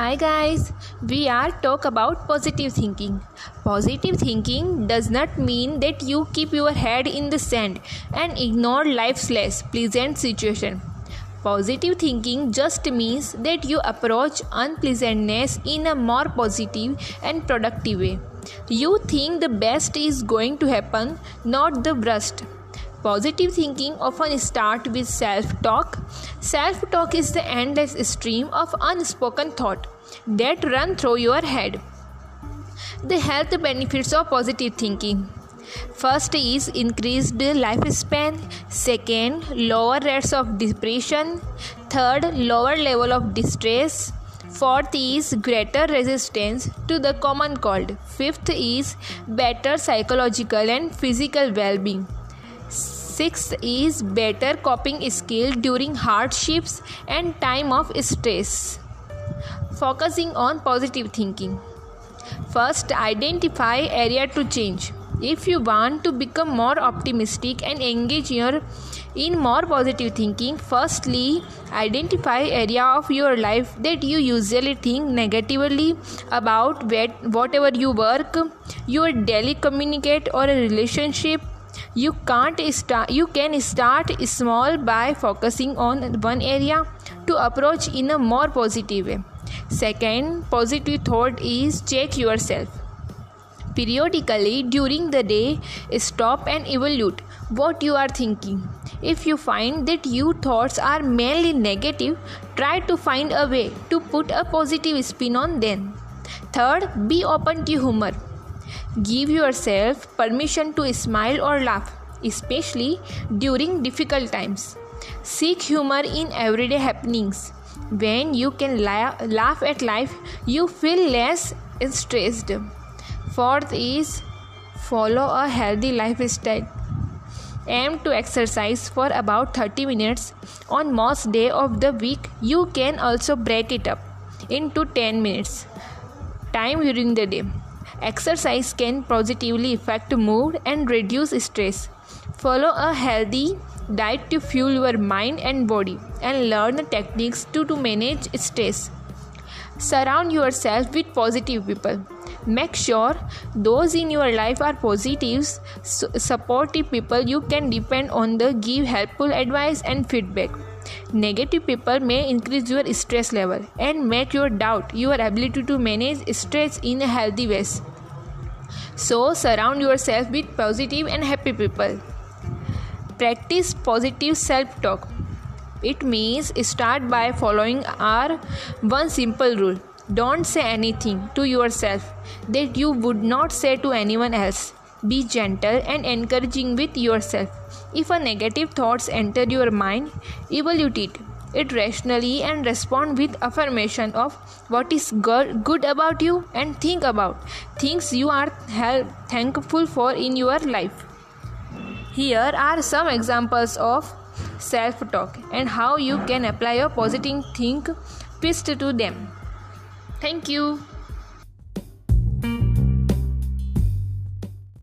Hi guys, we are talk about positive thinking. Positive thinking does not mean that you keep your head in the sand and ignore life's less pleasant situation. Positive thinking just means that you approach unpleasantness in a more positive and productive way. You think the best is going to happen, not the worst. Positive thinking often starts with self talk. Self talk is the endless stream of unspoken thought that run through your head. The health benefits of positive thinking. First is increased lifespan, second, lower rates of depression, third, lower level of distress, fourth is greater resistance to the common cold, fifth is better psychological and physical well being. Sixth is better coping skill during hardships and time of stress. Focusing on positive thinking. First, identify area to change. If you want to become more optimistic and engage your in more positive thinking, firstly, identify area of your life that you usually think negatively about whatever you work, your daily communicate or a relationship you can't start you can start small by focusing on one area to approach in a more positive way. Second positive thought is check yourself. Periodically during the day stop and evaluate what you are thinking. If you find that your thoughts are mainly negative try to find a way to put a positive spin on them. Third be open to humor Give yourself permission to smile or laugh, especially during difficult times. Seek humor in everyday happenings. When you can la- laugh at life, you feel less stressed. Fourth is follow a healthy lifestyle. Aim to exercise for about 30 minutes on most day of the week. You can also break it up into 10 minutes time during the day. Exercise can positively affect mood and reduce stress. Follow a healthy diet to fuel your mind and body and learn techniques to, to manage stress. Surround yourself with positive people. Make sure those in your life are positives, supportive people you can depend on the give helpful advice and feedback. Negative people may increase your stress level and make your doubt your ability to manage stress in a healthy ways. So, surround yourself with positive and happy people. Practice positive self talk. It means start by following our one simple rule. Don't say anything to yourself that you would not say to anyone else. Be gentle and encouraging with yourself. If a negative thoughts enter your mind, evaluate it it rationally and respond with affirmation of what is good about you and think about things you are thankful for in your life. Here are some examples of self talk and how you can apply your positive think twist to them. Thank you